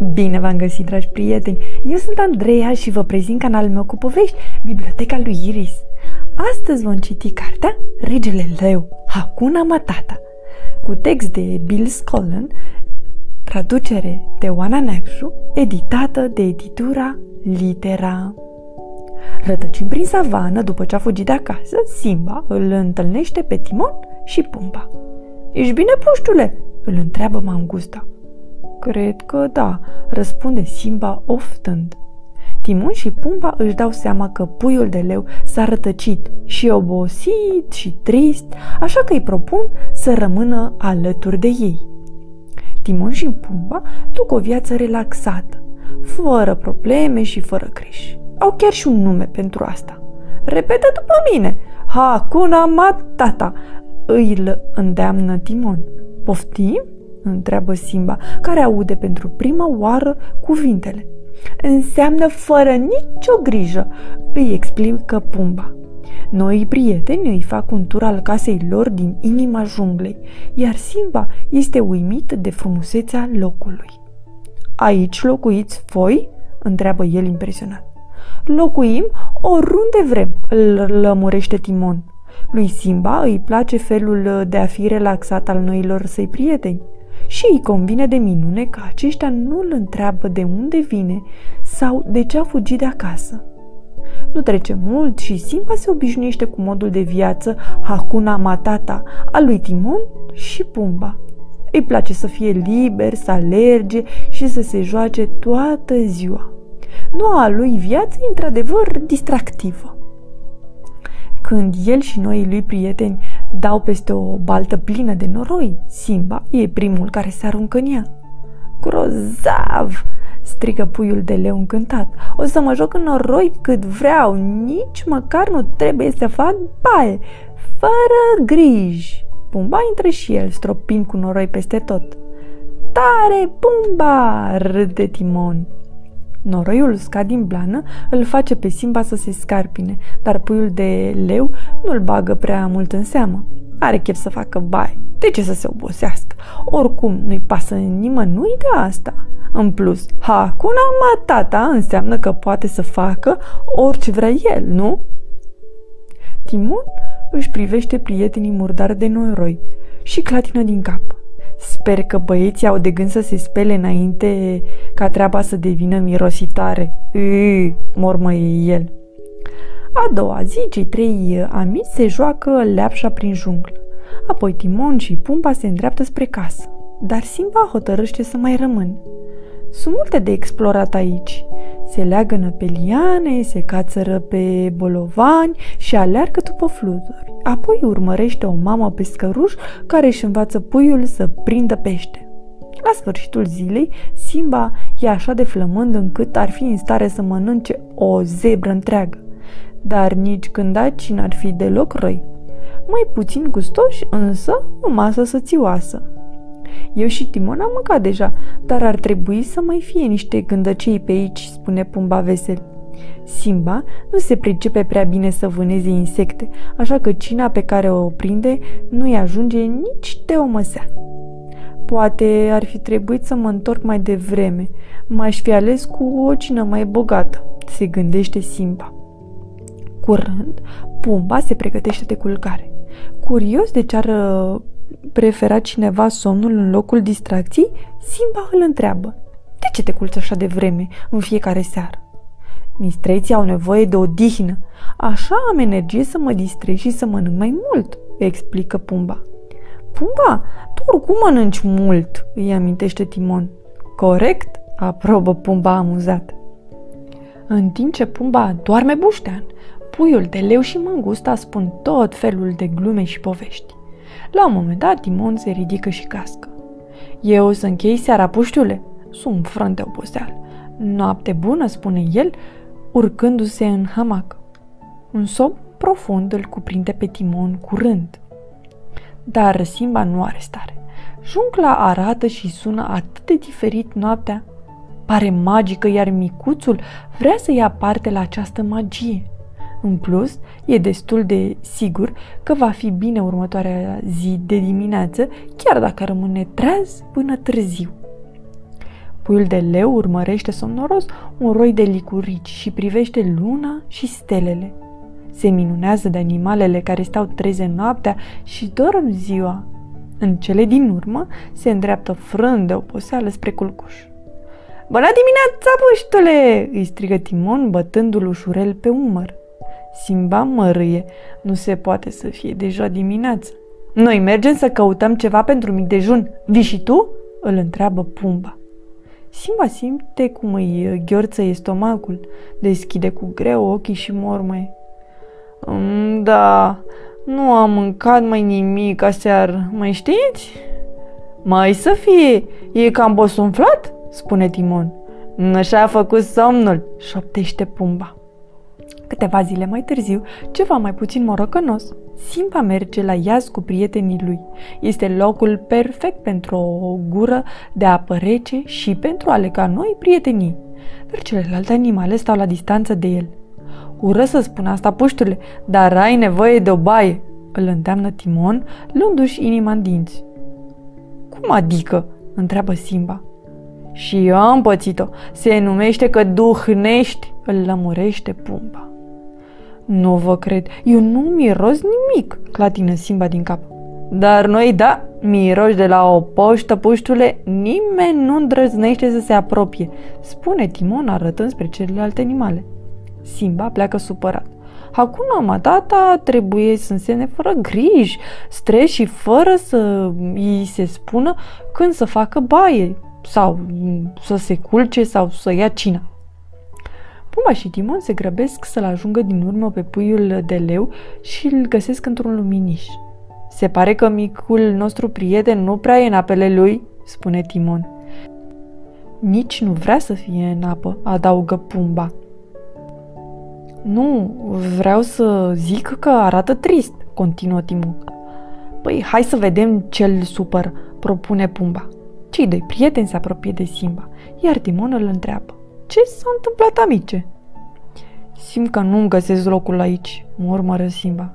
Bine v-am găsit, dragi prieteni! Eu sunt Andreea și vă prezint canalul meu cu povești, Biblioteca lui Iris. Astăzi vom citi cartea Regele Leu, Hakuna Matata, cu text de Bill Scollen, traducere de Oana Nepșu, editată de editura Litera. Rătăcind prin savană, după ce a fugit de acasă, Simba îl întâlnește pe Timon și Pumba. Ești bine, puștule?" îl întreabă Mangusta. Cred că da, răspunde Simba oftând. Timon și Pumba își dau seama că puiul de leu s-a rătăcit și obosit și trist, așa că îi propun să rămână alături de ei. Timon și Pumba duc o viață relaxată, fără probleme și fără greși. Au chiar și un nume pentru asta. Repetă după mine! Hakuna Matata! Îi îndeamnă Timon. Poftim? Întreabă Simba, care aude pentru prima oară cuvintele. Înseamnă fără nicio grijă, îi explică Pumba. Noi prieteni îi fac un tur al casei lor din inima junglei, iar Simba este uimit de frumusețea locului. Aici locuiți voi? întreabă el impresionat. Locuim oriunde vrem, îl lămurește Timon. Lui Simba îi place felul de a fi relaxat al noilor săi prieteni și îi convine de minune că aceștia nu îl întreabă de unde vine sau de ce a fugit de acasă. Nu trece mult și Simba se obișnuiește cu modul de viață Hakuna Matata al lui Timon și Pumba. Îi place să fie liber, să alerge și să se joace toată ziua. Noua lui viață e într-adevăr distractivă. Când el și noi lui prieteni dau peste o baltă plină de noroi, Simba e primul care se aruncă în ea. Grozav! strigă puiul de leu încântat. O să mă joc în noroi cât vreau, nici măcar nu trebuie să fac baie, fără griji. Pumba intră și el, stropind cu noroi peste tot. Tare, Pumba! râde Timon. Noroiul uscat din blană îl face pe Simba să se scarpine, dar puiul de leu nu-l bagă prea mult în seamă. Are chef să facă bai. De ce să se obosească? Oricum, nu-i pasă nimănui de asta. În plus, Hakuna Matata înseamnă că poate să facă orice vrea el, nu? Timon își privește prietenii murdari de noroi și clatină din cap. Sper că băieții au de gând să se spele înainte ca treaba să devină mirositare. Ii, mormăie el. A doua zi, cei trei amici se joacă leapșa prin junglă. Apoi Timon și Pumba se îndreaptă spre casă. Dar Simba hotărăște să mai rămână. Sunt multe de explorat aici. Se leagănă pe liane, se cațără pe bolovani și aleargă după fluturi. Apoi urmărește o mamă pescăruș care își învață puiul să prindă pește. La sfârșitul zilei, Simba e așa de flămând încât ar fi în stare să mănânce o zebră întreagă. Dar nici când aci n-ar fi deloc răi. Mai puțin gustoși, însă o masă sățioasă. Eu și Timon am mâncat deja, dar ar trebui să mai fie niște gândăcei pe aici, spune Pumba vesel. Simba nu se pricepe prea bine să vâneze insecte, așa că cina pe care o prinde nu-i ajunge nici de o măsea. Poate ar fi trebuit să mă întorc mai devreme. M-aș fi ales cu o cină mai bogată, se gândește Simba. Curând, Pumba se pregătește de culcare. Curios de ce ar uh, prefera cineva somnul în locul distracției, Simba îl întreabă. De ce te culci așa de vreme în fiecare seară? Mistreții au nevoie de odihnă. Așa am energie să mă distrez și să mănânc mai mult, explică Pumba. Pumba, tu oricum mănânci mult, îi amintește Timon. Corect, aprobă Pumba amuzat. În timp ce Pumba doarme buștean, puiul de leu și mângusta spun tot felul de glume și povești. La un moment dat, Timon se ridică și cască. Eu o să închei seara, puștiule. Sunt frânt de oboseală. Noapte bună, spune el, urcându-se în hamac. Un somn profund îl cuprinde pe Timon curând. Dar Simba nu are stare. Jungla arată și sună atât de diferit noaptea. Pare magică, iar micuțul vrea să ia parte la această magie. În plus, e destul de sigur că va fi bine următoarea zi de dimineață, chiar dacă rămâne treaz până târziu. Puiul de leu urmărește somnoros un roi de licurici și privește luna și stelele. Se minunează de animalele care stau treze noaptea și dorm ziua. În cele din urmă se îndreaptă frând de oboseală spre culcuș. Bună dimineața, puștule!" îi strigă Timon, bătându-l ușurel pe umăr. Simba mărâie. Nu se poate să fie deja dimineață. Noi mergem să căutăm ceva pentru mic dejun. Vii și tu? Îl întreabă Pumba. Simba simte cum îi gheorță stomacul, deschide cu greu ochii și mormăie. Mm, da, nu am mâncat mai nimic aseară, mai știți? Mai să fie, e cam bosunflat? spune Timon. Așa a făcut somnul, șoptește Pumba. Câteva zile mai târziu, ceva mai puțin morocănos, Simba merge la iaz cu prietenii lui. Este locul perfect pentru o gură de apă rece și pentru a lega noi prietenii. Dar celelalte animale stau la distanță de el. Ură să spun asta, puștule, dar ai nevoie de o baie, îl îndeamnă Timon, luându-și inima în dinți. Cum adică? întreabă Simba. Și eu am pățit-o. Se numește că duhnești, îl lămurește Pumba. Nu vă cred, eu nu miros nimic, clatină Simba din cap. Dar noi, da, miroși de la o poștă, puștule, nimeni nu îndrăznește să se apropie, spune Timon arătând spre celelalte animale. Simba pleacă supărat. Hakuna Matata trebuie să însemne fără griji, stres și fără să îi se spună când să facă baie sau să se culce sau să ia cina. Puma și Timon se grăbesc să-l ajungă din urmă pe puiul de leu și îl găsesc într-un luminiș. Se pare că micul nostru prieten nu prea e în apele lui, spune Timon. Nici nu vrea să fie în apă, adaugă Pumba. Nu, vreau să zic că arată trist, continuă Timon. Păi, hai să vedem ce-l supăr, propune Pumba. Cei doi prieteni se apropie de Simba, iar Timon îl întreabă. Ce s-a întâmplat, amice? Simt că nu-mi găsesc locul aici, murmără Simba.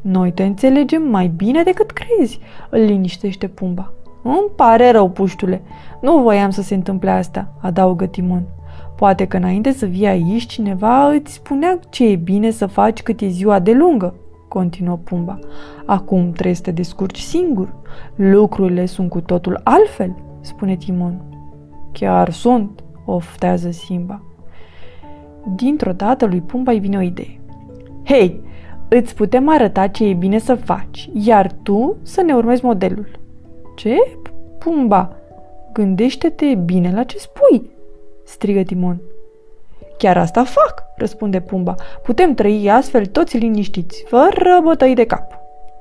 Noi te înțelegem mai bine decât crezi, îl liniștește Pumba. Îmi pare rău, puștule. Nu voiam să se întâmple asta, adaugă Timon. Poate că înainte să vii aici, cineva îți spunea ce e bine să faci cât e ziua de lungă, continuă Pumba. Acum trebuie să te descurci singur. Lucrurile sunt cu totul altfel, spune Timon. Chiar sunt, oftează Simba. Dintr-o dată lui Pumba îi vine o idee. Hei, îți putem arăta ce e bine să faci, iar tu să ne urmezi modelul. Ce? Pumba, gândește-te bine la ce spui, strigă Timon. Chiar asta fac, răspunde Pumba. Putem trăi astfel toți liniștiți, fără bătăi de cap.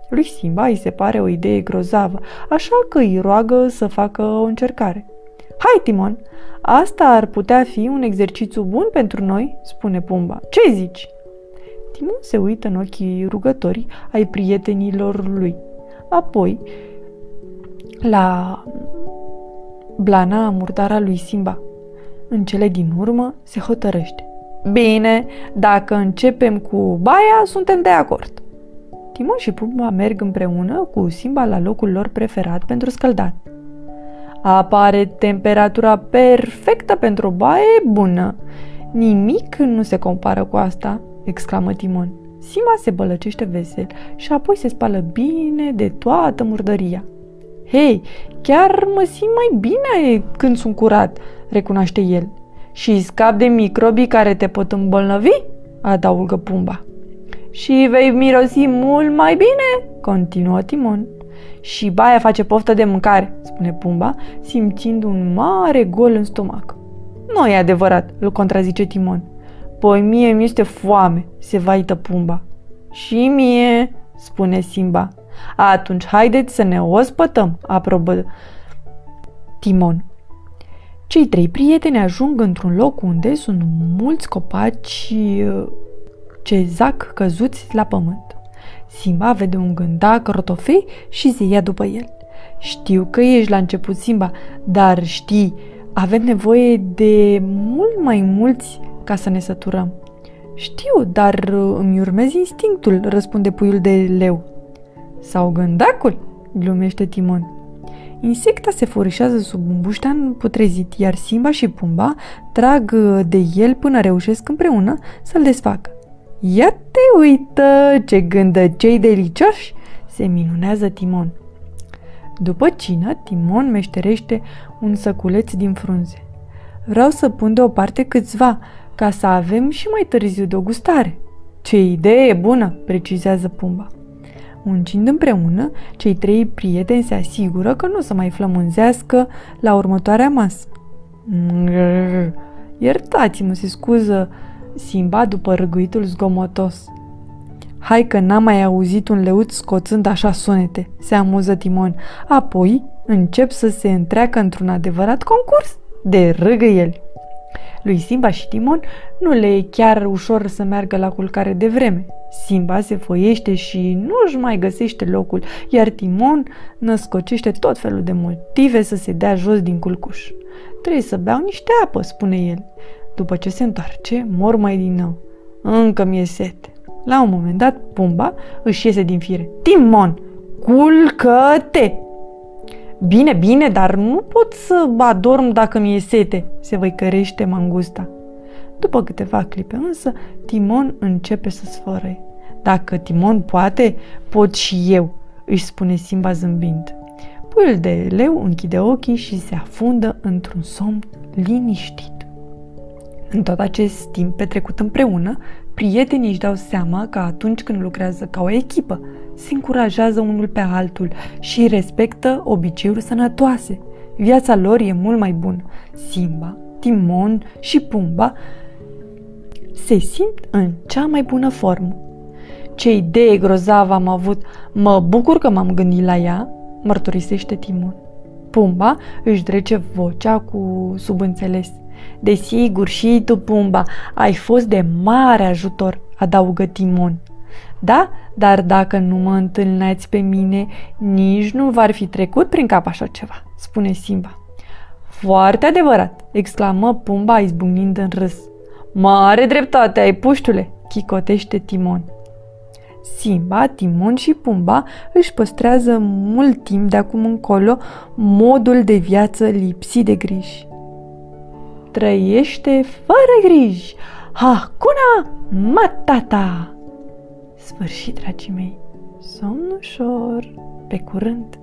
Lui Simba îi se pare o idee grozavă, așa că îi roagă să facă o încercare. Hai, Timon, asta ar putea fi un exercițiu bun pentru noi, spune Pumba. Ce zici? Timon se uită în ochii rugătorii ai prietenilor lui. Apoi, la blana murdară a lui Simba. În cele din urmă se hotărăște. Bine, dacă începem cu baia, suntem de acord. Timon și Pumba merg împreună cu Simba la locul lor preferat pentru scăldat. Apare temperatura perfectă pentru o baie bună. Nimic nu se compară cu asta, exclamă Timon. Sima se bălăcește vesel și apoi se spală bine de toată murdăria. Hei, chiar mă simt mai bine când sunt curat, recunoaște el. Și scap de microbii care te pot îmbolnăvi? adaugă Pumba. Și vei mirosi mult mai bine, continuă Timon. Și baia face poftă de mâncare, spune Pumba, simțind un mare gol în stomac. Nu e adevărat, îl contrazice Timon. Păi mie mi este foame, se vaită Pumba. Și mie, spune Simba. Atunci haideți să ne ospătăm, aprobă Timon. Cei trei prieteni ajung într-un loc unde sunt mulți copaci uh, ce zac căzuți la pământ. Simba vede un gândac rotofei și se ia după el. Știu că ești la început, Simba, dar știi, avem nevoie de mult mai mulți ca să ne săturăm. Știu, dar uh, îmi urmez instinctul, răspunde puiul de leu. Sau gândacul, glumește Timon. Insecta se furișează sub un buștean putrezit, iar Simba și Pumba trag de el până reușesc împreună să-l desfacă. Ia te uită, ce gândăcei delicioși! se minunează Timon. După cină, Timon meșterește un săculeț din frunze. Vreau să pun deoparte câțiva, ca să avem și mai târziu de o gustare. Ce idee bună, precizează Pumba. Muncind împreună, cei trei prieteni se asigură că nu o să mai flămânzească la următoarea masă. Iertați-mă, se scuză Simba după răguitul zgomotos. Hai că n-am mai auzit un leuț scoțând așa sunete, se amuză Timon. Apoi încep să se întreacă într-un adevărat concurs de râgă el. Lui Simba și Timon nu le e chiar ușor să meargă la culcare de vreme. Simba se foiește și nu își mai găsește locul, iar Timon născocește tot felul de motive să se dea jos din culcuș. Trebuie să beau niște apă, spune el. După ce se întoarce, mor mai din nou. Încă mi-e sete. La un moment dat, Pumba își iese din fire. Timon, culcă-te! Bine, bine, dar nu pot să adorm dacă mi-e sete, se văicărește mangusta. După câteva clipe însă, Timon începe să sfărăie. Dacă Timon poate, pot și eu, își spune Simba zâmbind. Puiul de leu închide ochii și se afundă într-un somn liniștit. În tot acest timp petrecut împreună, prietenii își dau seama că atunci când lucrează ca o echipă, se încurajează unul pe altul și respectă obiceiuri sănătoase. Viața lor e mult mai bună. Simba, Timon și Pumba se simt în cea mai bună formă. Ce idee grozavă am avut! Mă bucur că m-am gândit la ea, mărturisește Timon. Pumba își drece vocea cu subînțeles. Desigur, și tu, Pumba, ai fost de mare ajutor, adaugă Timon. Da, dar dacă nu mă întâlneți pe mine, nici nu v-ar fi trecut prin cap așa ceva, spune Simba. Foarte adevărat, exclamă Pumba izbucnind în râs. Mare dreptate ai, puștule, chicotește Timon. Simba, Timon și Pumba își păstrează mult timp de acum încolo modul de viață lipsit de griji. Trăiește fără griji! Hakuna Matata! Sfârșit, dragii mei! Somn ușor! Pe curând!